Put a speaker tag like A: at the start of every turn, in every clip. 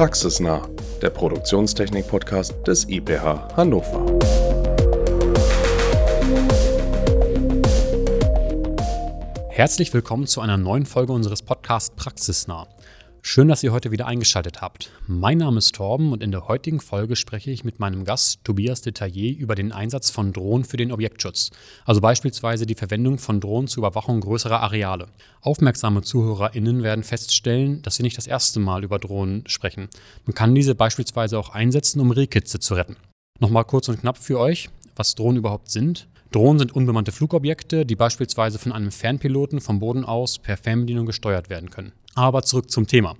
A: Praxisnah, der Produktionstechnik-Podcast des IPH Hannover.
B: Herzlich willkommen zu einer neuen Folge unseres Podcasts Praxisnah. Schön, dass ihr heute wieder eingeschaltet habt. Mein Name ist Torben und in der heutigen Folge spreche ich mit meinem Gast Tobias Detaillier über den Einsatz von Drohnen für den Objektschutz, also beispielsweise die Verwendung von Drohnen zur Überwachung größerer Areale. Aufmerksame ZuhörerInnen werden feststellen, dass wir nicht das erste Mal über Drohnen sprechen. Man kann diese beispielsweise auch einsetzen, um Rehkitze zu retten. Nochmal kurz und knapp für euch, was Drohnen überhaupt sind. Drohnen sind unbemannte Flugobjekte, die beispielsweise von einem Fernpiloten vom Boden aus per Fernbedienung gesteuert werden können. Aber zurück zum Thema.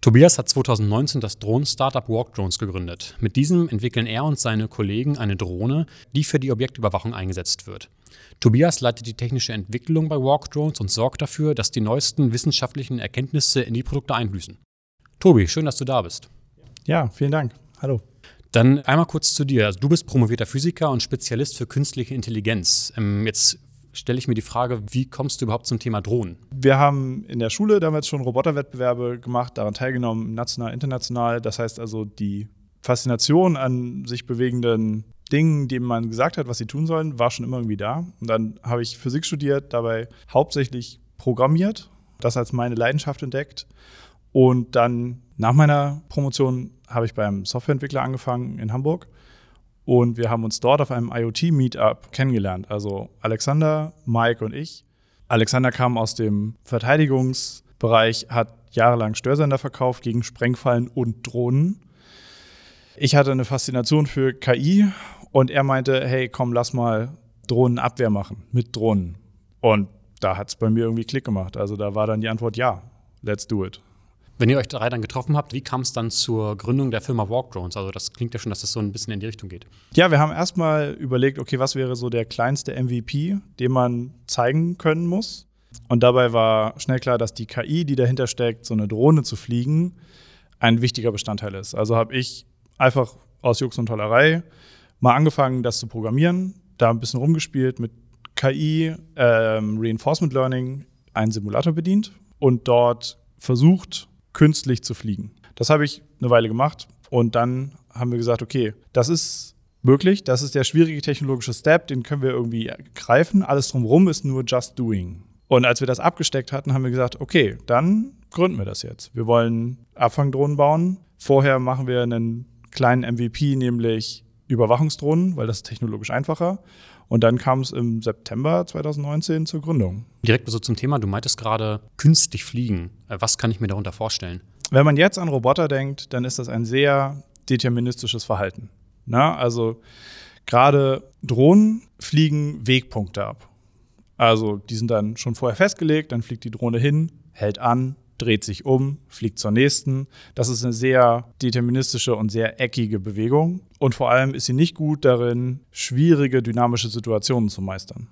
B: Tobias hat 2019 das Drohnen-Startup Walkdrones gegründet. Mit diesem entwickeln er und seine Kollegen eine Drohne, die für die Objektüberwachung eingesetzt wird. Tobias leitet die technische Entwicklung bei Walkdrones und sorgt dafür, dass die neuesten wissenschaftlichen Erkenntnisse in die Produkte einfließen. Tobi, schön, dass du da bist.
C: Ja, vielen Dank. Hallo.
B: Dann einmal kurz zu dir. Also du bist promovierter Physiker und Spezialist für künstliche Intelligenz. Ähm, jetzt stelle ich mir die Frage, wie kommst du überhaupt zum Thema Drohnen?
C: Wir haben in der Schule damals schon Roboterwettbewerbe gemacht, daran teilgenommen, national, international. Das heißt also, die Faszination an sich bewegenden Dingen, denen man gesagt hat, was sie tun sollen, war schon immer irgendwie da. Und dann habe ich Physik studiert, dabei hauptsächlich programmiert, das als meine Leidenschaft entdeckt. Und dann nach meiner Promotion habe ich beim Softwareentwickler angefangen in Hamburg und wir haben uns dort auf einem IoT-Meetup kennengelernt. Also Alexander, Mike und ich. Alexander kam aus dem Verteidigungsbereich, hat jahrelang Störsender verkauft gegen Sprengfallen und Drohnen. Ich hatte eine Faszination für KI und er meinte, hey, komm, lass mal Drohnenabwehr machen mit Drohnen. Und da hat es bei mir irgendwie Klick gemacht. Also da war dann die Antwort ja, let's do it.
B: Wenn ihr euch drei dann getroffen habt, wie kam es dann zur Gründung der Firma Walkdrones? Also das klingt ja schon, dass das so ein bisschen in die Richtung geht.
C: Ja, wir haben erstmal überlegt, okay, was wäre so der kleinste MVP, den man zeigen können muss? Und dabei war schnell klar, dass die KI, die dahinter steckt, so eine Drohne zu fliegen, ein wichtiger Bestandteil ist. Also habe ich einfach aus Jux und Tollerei mal angefangen, das zu programmieren, da ein bisschen rumgespielt mit KI, ähm, Reinforcement Learning, einen Simulator bedient und dort versucht, künstlich zu fliegen. Das habe ich eine Weile gemacht und dann haben wir gesagt, okay, das ist möglich, das ist der schwierige technologische Step, den können wir irgendwie greifen. Alles drumherum ist nur just doing. Und als wir das abgesteckt hatten, haben wir gesagt, okay, dann gründen wir das jetzt. Wir wollen Abfangdrohnen bauen. Vorher machen wir einen kleinen MVP, nämlich Überwachungsdrohnen, weil das ist technologisch einfacher. Und dann kam es im September 2019 zur Gründung.
B: Direkt so zum Thema, du meintest gerade künstlich fliegen. Äh, was kann ich mir darunter vorstellen?
C: Wenn man jetzt an Roboter denkt, dann ist das ein sehr deterministisches Verhalten. Na, also gerade Drohnen fliegen Wegpunkte ab. Also die sind dann schon vorher festgelegt, dann fliegt die Drohne hin, hält an, dreht sich um, fliegt zur nächsten. Das ist eine sehr deterministische und sehr eckige Bewegung. Und vor allem ist sie nicht gut darin, schwierige dynamische Situationen zu meistern.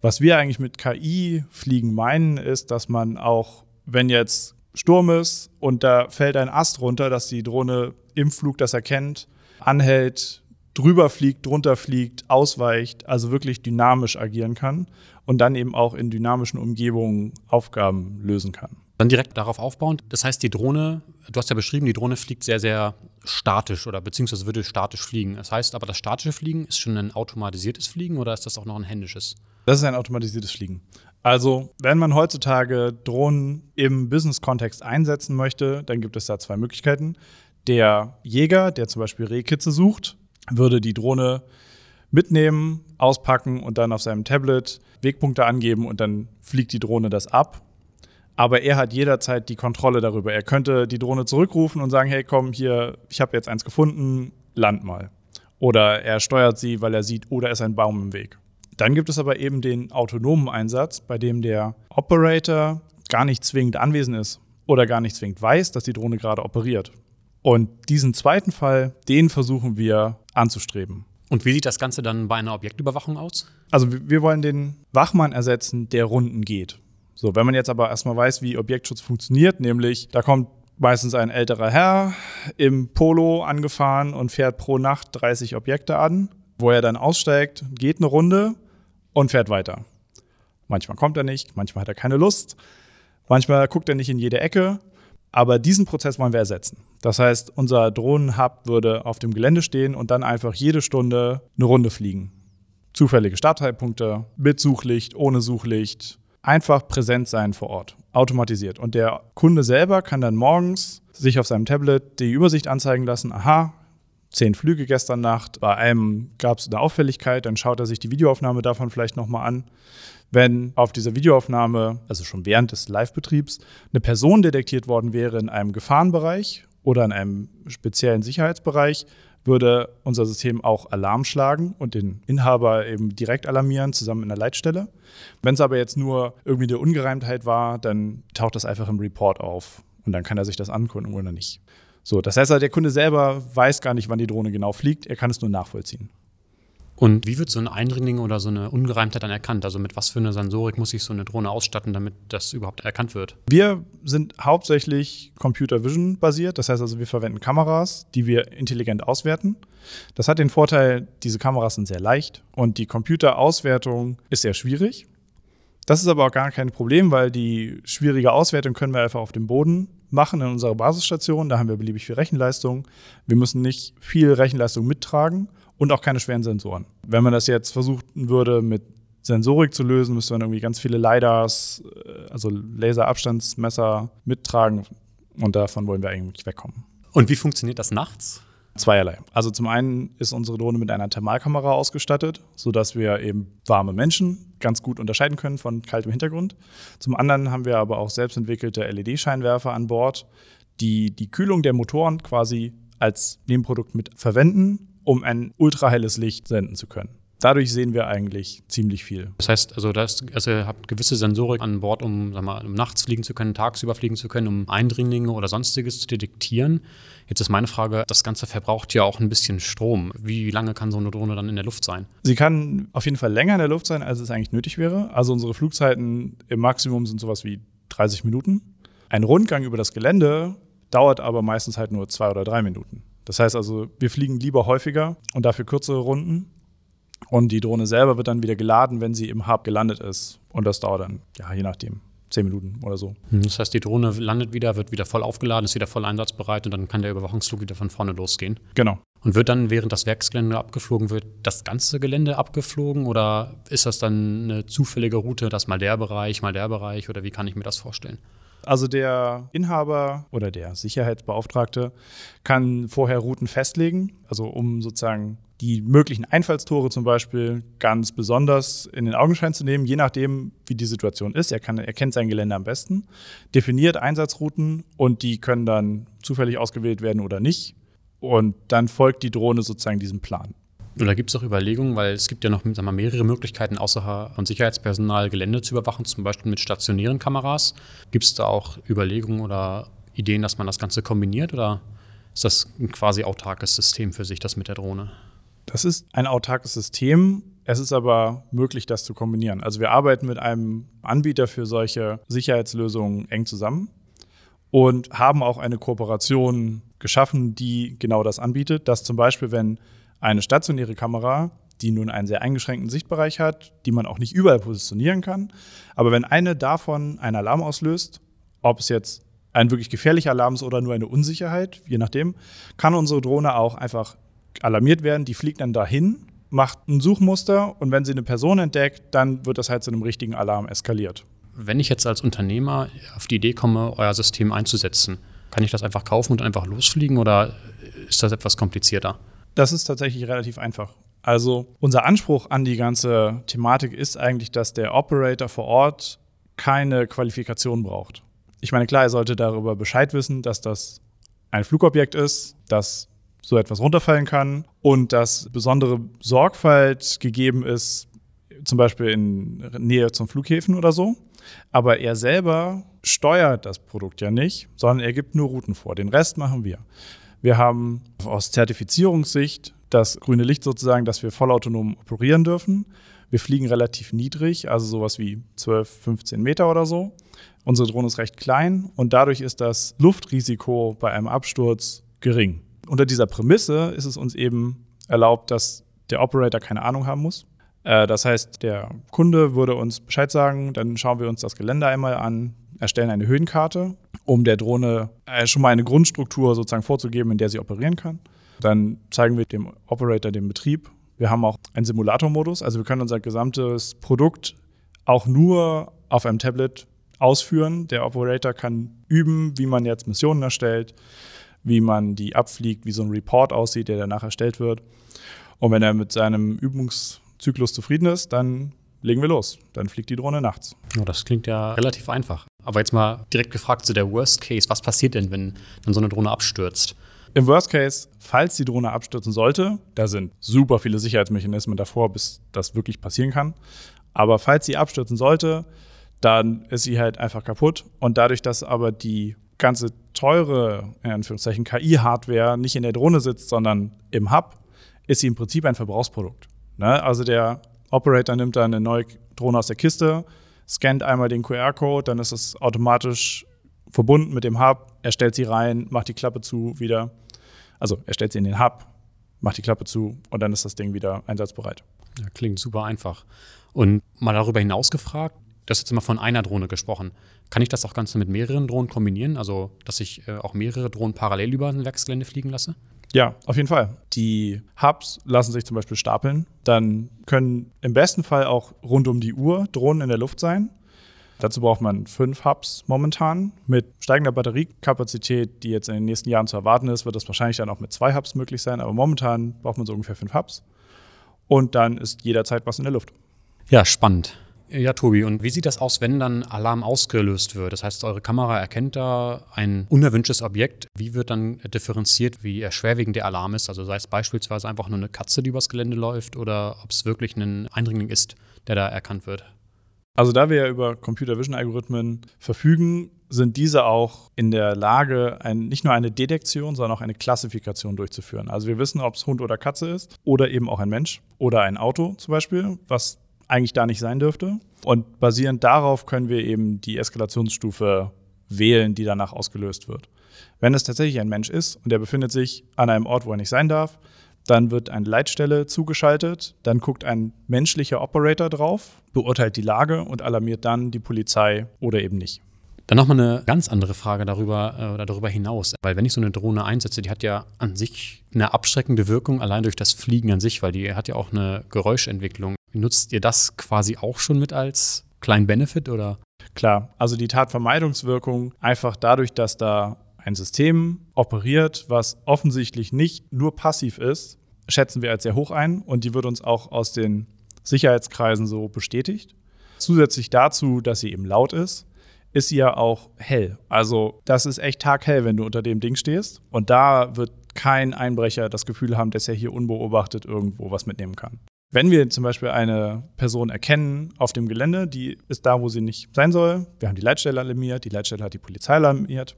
C: Was wir eigentlich mit KI-Fliegen meinen, ist, dass man auch, wenn jetzt Sturm ist und da fällt ein Ast runter, dass die Drohne im Flug das erkennt, anhält, drüber fliegt, drunter fliegt, ausweicht, also wirklich dynamisch agieren kann und dann eben auch in dynamischen Umgebungen Aufgaben lösen kann.
B: Dann direkt darauf aufbauend, das heißt, die Drohne, du hast ja beschrieben, die Drohne fliegt sehr, sehr statisch oder beziehungsweise würde statisch fliegen. Das heißt aber, das statische Fliegen ist schon ein automatisiertes Fliegen oder ist das auch noch ein händisches?
C: Das ist ein automatisiertes Fliegen. Also, wenn man heutzutage Drohnen im Business-Kontext einsetzen möchte, dann gibt es da zwei Möglichkeiten. Der Jäger, der zum Beispiel Rehkitze sucht, würde die Drohne mitnehmen, auspacken und dann auf seinem Tablet Wegpunkte angeben und dann fliegt die Drohne das ab. Aber er hat jederzeit die Kontrolle darüber. Er könnte die Drohne zurückrufen und sagen, hey, komm hier, ich habe jetzt eins gefunden, land mal. Oder er steuert sie, weil er sieht, oder ist ein Baum im Weg. Dann gibt es aber eben den autonomen Einsatz, bei dem der Operator gar nicht zwingend anwesend ist oder gar nicht zwingend weiß, dass die Drohne gerade operiert. Und diesen zweiten Fall, den versuchen wir anzustreben.
B: Und wie sieht das Ganze dann bei einer Objektüberwachung aus?
C: Also wir wollen den Wachmann ersetzen, der Runden geht. So, wenn man jetzt aber erstmal weiß, wie Objektschutz funktioniert, nämlich da kommt meistens ein älterer Herr im Polo angefahren und fährt pro Nacht 30 Objekte an, wo er dann aussteigt, geht eine Runde und fährt weiter. Manchmal kommt er nicht, manchmal hat er keine Lust, manchmal guckt er nicht in jede Ecke Aber diesen Prozess wollen wir ersetzen. Das heißt, unser Drohnenhub würde auf dem Gelände stehen und dann einfach jede Stunde eine Runde fliegen. Zufällige Startzeitpunkte, mit Suchlicht, ohne Suchlicht, einfach präsent sein vor Ort, automatisiert. Und der Kunde selber kann dann morgens sich auf seinem Tablet die Übersicht anzeigen lassen, aha, zehn Flüge gestern Nacht, bei einem gab es eine Auffälligkeit, dann schaut er sich die Videoaufnahme davon vielleicht nochmal an. Wenn auf dieser Videoaufnahme, also schon während des Live-Betriebs, eine Person detektiert worden wäre in einem Gefahrenbereich oder in einem speziellen Sicherheitsbereich, würde unser System auch Alarm schlagen und den Inhaber eben direkt alarmieren, zusammen in der Leitstelle. Wenn es aber jetzt nur irgendwie eine Ungereimtheit war, dann taucht das einfach im Report auf und dann kann er sich das angucken oder nicht. So, das heißt, der Kunde selber weiß gar nicht, wann die Drohne genau fliegt, er kann es nur nachvollziehen.
B: Und wie wird so ein Eindringling oder so eine Ungereimtheit dann erkannt? Also mit was für einer Sensorik muss ich so eine Drohne ausstatten, damit das überhaupt erkannt wird?
C: Wir sind hauptsächlich Computer Vision basiert. Das heißt also, wir verwenden Kameras, die wir intelligent auswerten. Das hat den Vorteil, diese Kameras sind sehr leicht und die Computerauswertung ist sehr schwierig. Das ist aber auch gar kein Problem, weil die schwierige Auswertung können wir einfach auf dem Boden machen in unserer Basisstation. Da haben wir beliebig viel Rechenleistung. Wir müssen nicht viel Rechenleistung mittragen und auch keine schweren Sensoren. Wenn man das jetzt versuchen würde, mit Sensorik zu lösen, müsste man irgendwie ganz viele LiDARs, äh, also Laserabstandsmesser mittragen und davon wollen wir eigentlich wegkommen.
B: Und wie funktioniert das nachts?
C: Zweierlei. Also zum einen ist unsere Drohne mit einer Thermalkamera ausgestattet, sodass wir eben warme Menschen ganz gut unterscheiden können von kaltem Hintergrund. Zum anderen haben wir aber auch selbstentwickelte LED-Scheinwerfer an Bord, die die Kühlung der Motoren quasi als Nebenprodukt mit verwenden um ein ultrahelles Licht senden zu können. Dadurch sehen wir eigentlich ziemlich viel.
B: Das heißt, also, das, also ihr habt gewisse Sensorik an Bord, um, sag mal, um nachts fliegen zu können, tagsüber fliegen zu können, um Eindringlinge oder sonstiges zu detektieren. Jetzt ist meine Frage, das Ganze verbraucht ja auch ein bisschen Strom. Wie lange kann so eine Drohne dann in der Luft sein?
C: Sie kann auf jeden Fall länger in der Luft sein, als es eigentlich nötig wäre. Also unsere Flugzeiten im Maximum sind sowas wie 30 Minuten. Ein Rundgang über das Gelände dauert aber meistens halt nur zwei oder drei Minuten. Das heißt also, wir fliegen lieber häufiger und dafür kürzere Runden. Und die Drohne selber wird dann wieder geladen, wenn sie im Hub gelandet ist. Und das dauert dann, ja, je nachdem, zehn Minuten oder so.
B: Hm, das heißt, die Drohne landet wieder, wird wieder voll aufgeladen, ist wieder voll einsatzbereit und dann kann der Überwachungsflug wieder von vorne losgehen.
C: Genau.
B: Und wird dann, während das Werksgelände abgeflogen wird, das ganze Gelände abgeflogen oder ist das dann eine zufällige Route, dass mal der Bereich, mal der Bereich oder wie kann ich mir das vorstellen?
C: Also der Inhaber oder der Sicherheitsbeauftragte kann vorher Routen festlegen, also um sozusagen die möglichen Einfallstore zum Beispiel ganz besonders in den Augenschein zu nehmen, je nachdem, wie die Situation ist. Er, kann, er kennt sein Gelände am besten, definiert Einsatzrouten und die können dann zufällig ausgewählt werden oder nicht. Und dann folgt die Drohne sozusagen diesem Plan.
B: Oder gibt es auch Überlegungen, weil es gibt ja noch mal, mehrere Möglichkeiten, außer von Sicherheitspersonal Gelände zu überwachen, zum Beispiel mit stationären Kameras. Gibt es da auch Überlegungen oder Ideen, dass man das Ganze kombiniert oder ist das ein quasi autarkes System für sich, das mit der Drohne?
C: Das ist ein autarkes System. Es ist aber möglich, das zu kombinieren. Also wir arbeiten mit einem Anbieter für solche Sicherheitslösungen eng zusammen und haben auch eine Kooperation geschaffen, die genau das anbietet, dass zum Beispiel, wenn eine stationäre Kamera, die nun einen sehr eingeschränkten Sichtbereich hat, die man auch nicht überall positionieren kann. Aber wenn eine davon einen Alarm auslöst, ob es jetzt ein wirklich gefährlicher Alarm ist oder nur eine Unsicherheit, je nachdem, kann unsere Drohne auch einfach alarmiert werden. Die fliegt dann dahin, macht ein Suchmuster und wenn sie eine Person entdeckt, dann wird das halt zu einem richtigen Alarm eskaliert.
B: Wenn ich jetzt als Unternehmer auf die Idee komme, euer System einzusetzen, kann ich das einfach kaufen und einfach losfliegen oder ist das etwas komplizierter?
C: Das ist tatsächlich relativ einfach. Also unser Anspruch an die ganze Thematik ist eigentlich, dass der Operator vor Ort keine Qualifikation braucht. Ich meine, klar, er sollte darüber Bescheid wissen, dass das ein Flugobjekt ist, dass so etwas runterfallen kann und dass besondere Sorgfalt gegeben ist, zum Beispiel in Nähe zum Flughäfen oder so. Aber er selber steuert das Produkt ja nicht, sondern er gibt nur Routen vor. Den Rest machen wir. Wir haben aus Zertifizierungssicht das grüne Licht sozusagen, dass wir vollautonom operieren dürfen. Wir fliegen relativ niedrig, also sowas wie 12, 15 Meter oder so. Unsere Drohne ist recht klein und dadurch ist das Luftrisiko bei einem Absturz gering. Unter dieser Prämisse ist es uns eben erlaubt, dass der Operator keine Ahnung haben muss. Äh, das heißt, der Kunde würde uns Bescheid sagen, dann schauen wir uns das Gelände einmal an, erstellen eine Höhenkarte um der Drohne äh, schon mal eine Grundstruktur sozusagen vorzugeben, in der sie operieren kann. Dann zeigen wir dem Operator den Betrieb. Wir haben auch einen Simulatormodus, also wir können unser gesamtes Produkt auch nur auf einem Tablet ausführen. Der Operator kann üben, wie man jetzt Missionen erstellt, wie man die abfliegt, wie so ein Report aussieht, der danach erstellt wird. Und wenn er mit seinem Übungszyklus zufrieden ist, dann legen wir los. Dann fliegt die Drohne nachts.
B: Oh, das klingt ja relativ einfach. Aber jetzt mal direkt gefragt zu der Worst Case. Was passiert denn, wenn dann so eine Drohne abstürzt?
C: Im Worst Case, falls die Drohne abstürzen sollte, da sind super viele Sicherheitsmechanismen davor, bis das wirklich passieren kann. Aber falls sie abstürzen sollte, dann ist sie halt einfach kaputt. Und dadurch, dass aber die ganze teure, in Anführungszeichen, KI-Hardware nicht in der Drohne sitzt, sondern im Hub, ist sie im Prinzip ein Verbrauchsprodukt. Ne? Also der Operator nimmt dann eine neue Drohne aus der Kiste, scannt einmal den QR-Code, dann ist es automatisch verbunden mit dem Hub, er stellt sie rein, macht die Klappe zu wieder. Also er stellt sie in den Hub, macht die Klappe zu und dann ist das Ding wieder einsatzbereit.
B: Ja, klingt super einfach. Und mal darüber hinaus gefragt, du hast jetzt immer von einer Drohne gesprochen. Kann ich das auch Ganze mit mehreren Drohnen kombinieren? Also, dass ich äh, auch mehrere Drohnen parallel über ein Werksgelände fliegen lasse?
C: Ja, auf jeden Fall. Die Hubs lassen sich zum Beispiel stapeln. Dann können im besten Fall auch rund um die Uhr Drohnen in der Luft sein. Dazu braucht man fünf Hubs momentan. Mit steigender Batteriekapazität, die jetzt in den nächsten Jahren zu erwarten ist, wird das wahrscheinlich dann auch mit zwei Hubs möglich sein. Aber momentan braucht man so ungefähr fünf Hubs. Und dann ist jederzeit was in der Luft.
B: Ja, spannend. Ja, Tobi, und wie sieht das aus, wenn dann Alarm ausgelöst wird? Das heißt, eure Kamera erkennt da ein unerwünschtes Objekt. Wie wird dann differenziert, wie schwerwiegend der Alarm ist? Also sei es beispielsweise einfach nur eine Katze, die übers Gelände läuft, oder ob es wirklich ein Eindringling ist, der da erkannt wird?
C: Also da wir ja über Computer Vision Algorithmen verfügen, sind diese auch in der Lage, ein, nicht nur eine Detektion, sondern auch eine Klassifikation durchzuführen. Also wir wissen, ob es Hund oder Katze ist oder eben auch ein Mensch oder ein Auto zum Beispiel, was eigentlich da nicht sein dürfte. Und basierend darauf können wir eben die Eskalationsstufe wählen, die danach ausgelöst wird. Wenn es tatsächlich ein Mensch ist und er befindet sich an einem Ort, wo er nicht sein darf, dann wird eine Leitstelle zugeschaltet, dann guckt ein menschlicher Operator drauf, beurteilt die Lage und alarmiert dann die Polizei oder eben nicht.
B: Dann nochmal eine ganz andere Frage darüber äh, oder darüber hinaus. Weil wenn ich so eine Drohne einsetze, die hat ja an sich eine abschreckende Wirkung, allein durch das Fliegen an sich, weil die hat ja auch eine Geräuschentwicklung. Nutzt ihr das quasi auch schon mit als kleinen Benefit oder?
C: Klar, also die Tatvermeidungswirkung einfach dadurch, dass da ein System operiert, was offensichtlich nicht nur passiv ist, schätzen wir als sehr hoch ein und die wird uns auch aus den Sicherheitskreisen so bestätigt. Zusätzlich dazu, dass sie eben laut ist, ist sie ja auch hell. Also das ist echt taghell, wenn du unter dem Ding stehst. Und da wird kein Einbrecher das Gefühl haben, dass er hier unbeobachtet irgendwo was mitnehmen kann. Wenn wir zum Beispiel eine Person erkennen auf dem Gelände, die ist da, wo sie nicht sein soll, wir haben die Leitstelle alarmiert, die Leitstelle hat die Polizei alarmiert,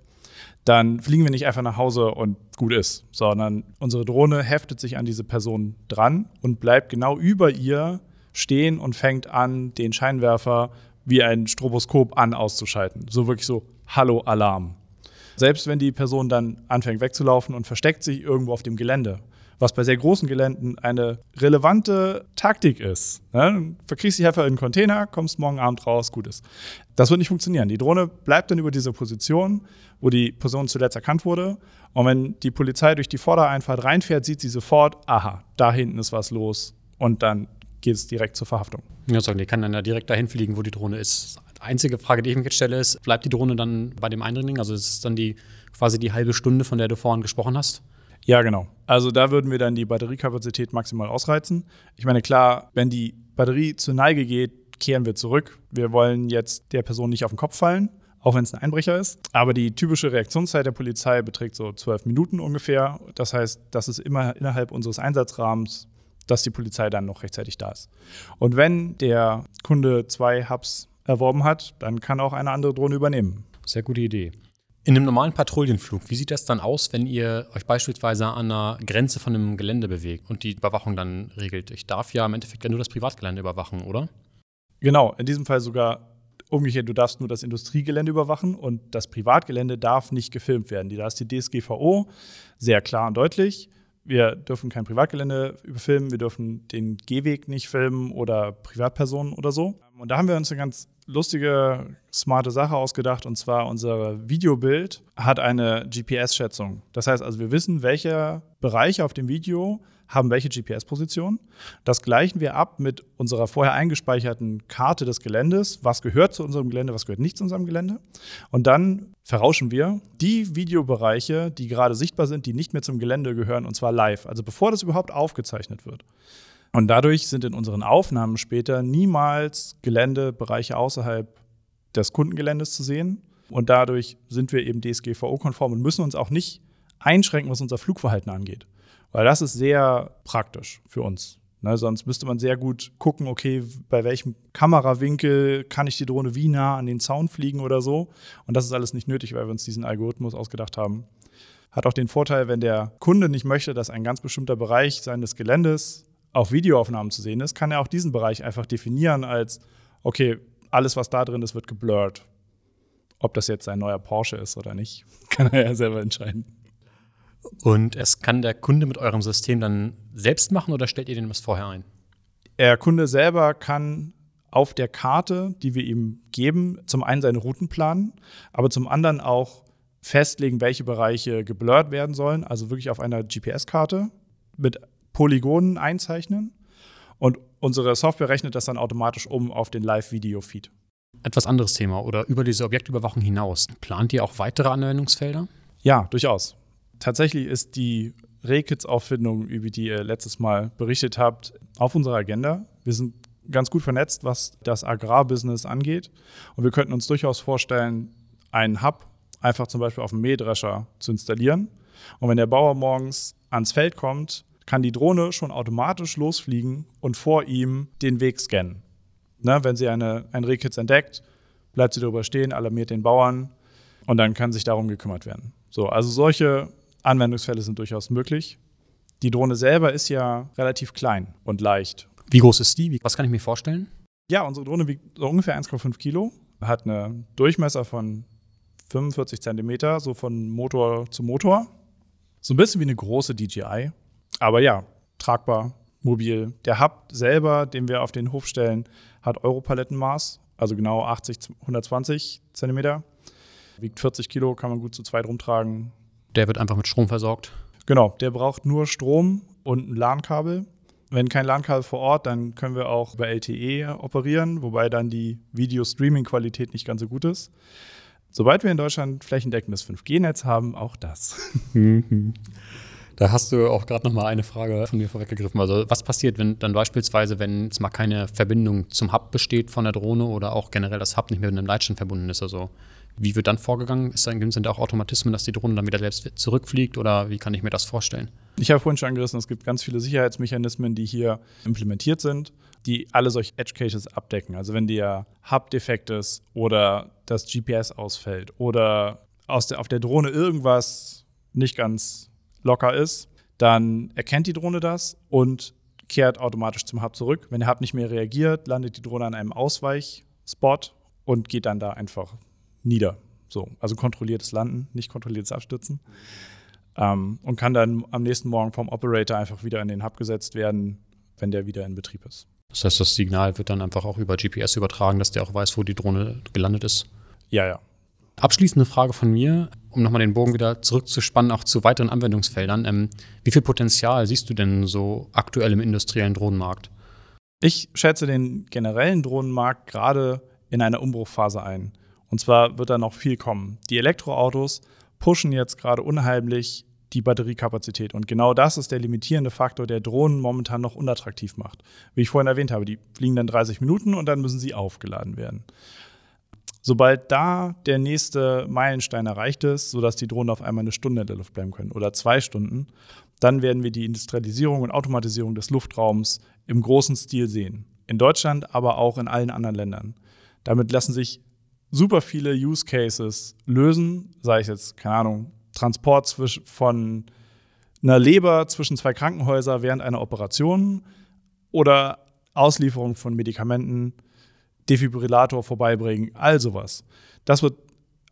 C: dann fliegen wir nicht einfach nach Hause und gut ist, sondern unsere Drohne heftet sich an diese Person dran und bleibt genau über ihr stehen und fängt an, den Scheinwerfer wie ein Stroboskop an auszuschalten. So wirklich so, hallo Alarm. Selbst wenn die Person dann anfängt wegzulaufen und versteckt sich irgendwo auf dem Gelände, was bei sehr großen Geländen eine relevante Taktik ist. Ne? Verkriegst dich einfach in einen Container, kommst morgen Abend raus, gut ist. Das wird nicht funktionieren. Die Drohne bleibt dann über dieser Position, wo die Person zuletzt erkannt wurde. Und wenn die Polizei durch die Vordereinfahrt reinfährt, sieht sie sofort, aha, da hinten ist was los. Und dann geht es direkt zur Verhaftung.
B: Ja, sagen, die kann dann ja direkt dahin fliegen, wo die Drohne ist. Die einzige Frage, die ich mir jetzt stelle, ist, bleibt die Drohne dann bei dem Eindringling? Also ist es dann die quasi die halbe Stunde, von der du vorhin gesprochen hast?
C: Ja, genau. Also da würden wir dann die Batteriekapazität maximal ausreizen. Ich meine, klar, wenn die Batterie zur Neige geht, kehren wir zurück. Wir wollen jetzt der Person nicht auf den Kopf fallen, auch wenn es ein Einbrecher ist. Aber die typische Reaktionszeit der Polizei beträgt so zwölf Minuten ungefähr. Das heißt, das ist immer innerhalb unseres Einsatzrahmens, dass die Polizei dann noch rechtzeitig da ist. Und wenn der Kunde zwei Hubs erworben hat, dann kann auch eine andere Drohne übernehmen.
B: Sehr gute Idee. In einem normalen Patrouillenflug, wie sieht das dann aus, wenn ihr euch beispielsweise an einer Grenze von einem Gelände bewegt und die Überwachung dann regelt? Ich darf ja im Endeffekt nur das Privatgelände überwachen, oder?
C: Genau, in diesem Fall sogar umgekehrt, du darfst nur das Industriegelände überwachen und das Privatgelände darf nicht gefilmt werden. Da ist die DSGVO sehr klar und deutlich. Wir dürfen kein Privatgelände filmen, wir dürfen den Gehweg nicht filmen oder Privatpersonen oder so. Und da haben wir uns eine ganz lustige, smarte Sache ausgedacht und zwar unser Videobild hat eine GPS-Schätzung. Das heißt also, wir wissen, welche Bereiche auf dem Video haben welche GPS-Position. Das gleichen wir ab mit unserer vorher eingespeicherten Karte des Geländes. Was gehört zu unserem Gelände, was gehört nicht zu unserem Gelände. Und dann verrauschen wir die Videobereiche, die gerade sichtbar sind, die nicht mehr zum Gelände gehören, und zwar live. Also bevor das überhaupt aufgezeichnet wird. Und dadurch sind in unseren Aufnahmen später niemals Geländebereiche außerhalb des Kundengeländes zu sehen. Und dadurch sind wir eben DSGVO-konform und müssen uns auch nicht einschränken, was unser Flugverhalten angeht. Weil das ist sehr praktisch für uns. Ne, sonst müsste man sehr gut gucken, okay, bei welchem Kamerawinkel kann ich die Drohne wie nah an den Zaun fliegen oder so. Und das ist alles nicht nötig, weil wir uns diesen Algorithmus ausgedacht haben. Hat auch den Vorteil, wenn der Kunde nicht möchte, dass ein ganz bestimmter Bereich seines Geländes auf Videoaufnahmen zu sehen ist, kann er auch diesen Bereich einfach definieren als, okay, alles, was da drin ist, wird geblurrt. Ob das jetzt ein neuer Porsche ist oder nicht, kann er ja selber entscheiden.
B: Und es kann der Kunde mit eurem System dann selbst machen oder stellt ihr dem was vorher ein?
C: Der Kunde selber kann auf der Karte, die wir ihm geben, zum einen seine Routen planen, aber zum anderen auch festlegen, welche Bereiche geblurrt werden sollen, also wirklich auf einer GPS-Karte mit Polygonen einzeichnen und unsere Software rechnet das dann automatisch um auf den Live-Video-Feed.
B: Etwas anderes Thema oder über diese Objektüberwachung hinaus. Plant ihr auch weitere Anwendungsfelder?
C: Ja, durchaus. Tatsächlich ist die Rekits-Auffindung, über die ihr letztes Mal berichtet habt, auf unserer Agenda. Wir sind ganz gut vernetzt, was das Agrarbusiness angeht. Und wir könnten uns durchaus vorstellen, einen Hub einfach zum Beispiel auf dem Mähdrescher zu installieren. Und wenn der Bauer morgens ans Feld kommt, kann die Drohne schon automatisch losfliegen und vor ihm den Weg scannen. Ne, wenn sie eine, ein Rehkitz entdeckt, bleibt sie darüber stehen, alarmiert den Bauern und dann kann sich darum gekümmert werden. So, also solche Anwendungsfälle sind durchaus möglich. Die Drohne selber ist ja relativ klein und leicht.
B: Wie groß ist die? Was kann ich mir vorstellen?
C: Ja, unsere Drohne wiegt so ungefähr 1,5 Kilo, hat einen Durchmesser von 45 Zentimeter, so von Motor zu Motor. So ein bisschen wie eine große DJI. Aber ja, tragbar, mobil. Der Hub selber, den wir auf den Hof stellen, hat Europalettenmaß, also genau 80, 120 Zentimeter. Wiegt 40 Kilo, kann man gut zu zweit rumtragen.
B: Der wird einfach mit Strom versorgt.
C: Genau, der braucht nur Strom und ein LAN-Kabel. Wenn kein LAN-Kabel vor Ort, dann können wir auch über LTE operieren, wobei dann die Video-Streaming-Qualität nicht ganz so gut ist. Sobald wir in Deutschland flächendeckendes 5G-Netz haben, auch das.
B: Da hast du auch gerade noch mal eine Frage von mir vorweggegriffen. Also was passiert, wenn dann beispielsweise, wenn es mal keine Verbindung zum Hub besteht von der Drohne oder auch generell das Hub nicht mehr mit einem Leitstand verbunden ist? Also wie wird dann vorgegangen? Ist da in dem Sinne auch Automatismen, dass die Drohne dann wieder selbst zurückfliegt oder wie kann ich mir das vorstellen?
C: Ich habe vorhin schon angerissen, es gibt ganz viele Sicherheitsmechanismen, die hier implementiert sind, die alle solche Edge Cases abdecken. Also wenn der Hub defekt ist oder das GPS ausfällt oder aus der, auf der Drohne irgendwas nicht ganz locker ist, dann erkennt die Drohne das und kehrt automatisch zum Hub zurück. Wenn der Hub nicht mehr reagiert, landet die Drohne an einem Ausweichspot und geht dann da einfach nieder. So, also kontrolliertes Landen, nicht kontrolliertes Abstürzen. Ähm, und kann dann am nächsten Morgen vom Operator einfach wieder in den Hub gesetzt werden, wenn der wieder in Betrieb ist.
B: Das heißt, das Signal wird dann einfach auch über GPS übertragen, dass der auch weiß, wo die Drohne gelandet ist.
C: Ja, ja.
B: Abschließende Frage von mir, um nochmal den Bogen wieder zurückzuspannen, auch zu weiteren Anwendungsfeldern. Ähm, wie viel Potenzial siehst du denn so aktuell im industriellen Drohnenmarkt?
C: Ich schätze den generellen Drohnenmarkt gerade in einer Umbruchphase ein. Und zwar wird da noch viel kommen. Die Elektroautos pushen jetzt gerade unheimlich die Batteriekapazität. Und genau das ist der limitierende Faktor, der Drohnen momentan noch unattraktiv macht. Wie ich vorhin erwähnt habe, die fliegen dann 30 Minuten und dann müssen sie aufgeladen werden. Sobald da der nächste Meilenstein erreicht ist, sodass die Drohnen auf einmal eine Stunde in der Luft bleiben können oder zwei Stunden, dann werden wir die Industrialisierung und Automatisierung des Luftraums im großen Stil sehen. In Deutschland, aber auch in allen anderen Ländern. Damit lassen sich super viele Use Cases lösen, sei es jetzt, keine Ahnung, Transport von einer Leber zwischen zwei Krankenhäusern während einer Operation oder Auslieferung von Medikamenten Defibrillator vorbeibringen, all sowas. Das wird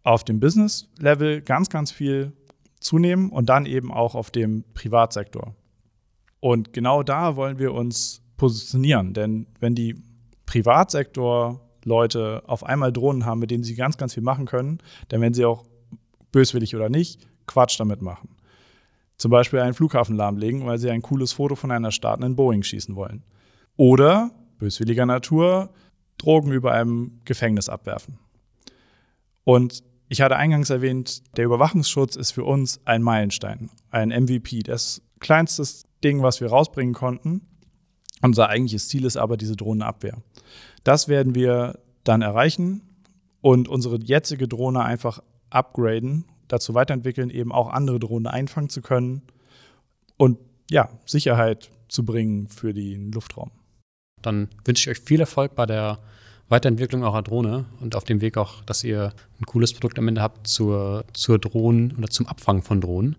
C: auf dem Business-Level ganz, ganz viel zunehmen und dann eben auch auf dem Privatsektor. Und genau da wollen wir uns positionieren, denn wenn die Privatsektor Leute auf einmal Drohnen haben, mit denen sie ganz, ganz viel machen können. Denn wenn sie auch böswillig oder nicht, Quatsch damit machen. Zum Beispiel einen Flughafen lahmlegen, weil sie ein cooles Foto von einer startenden Boeing schießen wollen. Oder, böswilliger Natur, Drogen über einem Gefängnis abwerfen. Und ich hatte eingangs erwähnt, der Überwachungsschutz ist für uns ein Meilenstein, ein MVP, das kleinste Ding, was wir rausbringen konnten. Unser eigentliches Ziel ist aber diese Drohnenabwehr. Das werden wir dann erreichen und unsere jetzige Drohne einfach upgraden, dazu weiterentwickeln, eben auch andere Drohnen einfangen zu können und ja, Sicherheit zu bringen für den Luftraum.
B: Dann wünsche ich euch viel Erfolg bei der Weiterentwicklung eurer Drohne und auf dem Weg auch, dass ihr ein cooles Produkt am Ende habt zur, zur Drohnen oder zum Abfangen von Drohnen.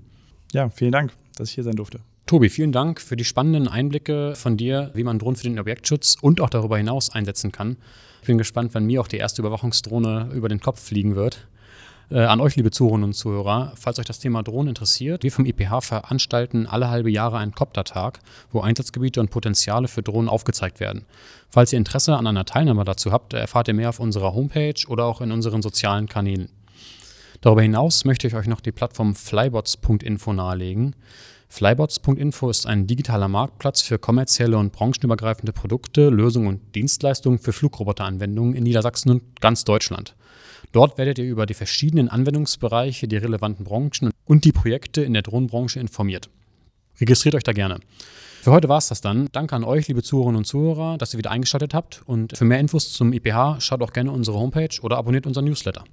C: Ja, vielen Dank, dass ich hier sein durfte.
B: Tobi, vielen Dank für die spannenden Einblicke von dir, wie man Drohnen für den Objektschutz und auch darüber hinaus einsetzen kann. Ich bin gespannt, wenn mir auch die erste Überwachungsdrohne über den Kopf fliegen wird. Äh, an euch, liebe Zuhörerinnen und Zuhörer, falls euch das Thema Drohnen interessiert, wir vom IPH veranstalten alle halbe Jahre einen Copter-Tag, wo Einsatzgebiete und Potenziale für Drohnen aufgezeigt werden. Falls ihr Interesse an einer Teilnahme dazu habt, erfahrt ihr mehr auf unserer Homepage oder auch in unseren sozialen Kanälen. Darüber hinaus möchte ich euch noch die Plattform flybots.info nahelegen. Flybots.info ist ein digitaler Marktplatz für kommerzielle und branchenübergreifende Produkte, Lösungen und Dienstleistungen für Flugroboteranwendungen in Niedersachsen und ganz Deutschland. Dort werdet ihr über die verschiedenen Anwendungsbereiche, die relevanten Branchen und die Projekte in der Drohnenbranche informiert. Registriert euch da gerne. Für heute war es das dann. Danke an euch, liebe Zuhörerinnen und Zuhörer, dass ihr wieder eingeschaltet habt. Und für mehr Infos zum IPH schaut auch gerne unsere Homepage oder abonniert unseren Newsletter.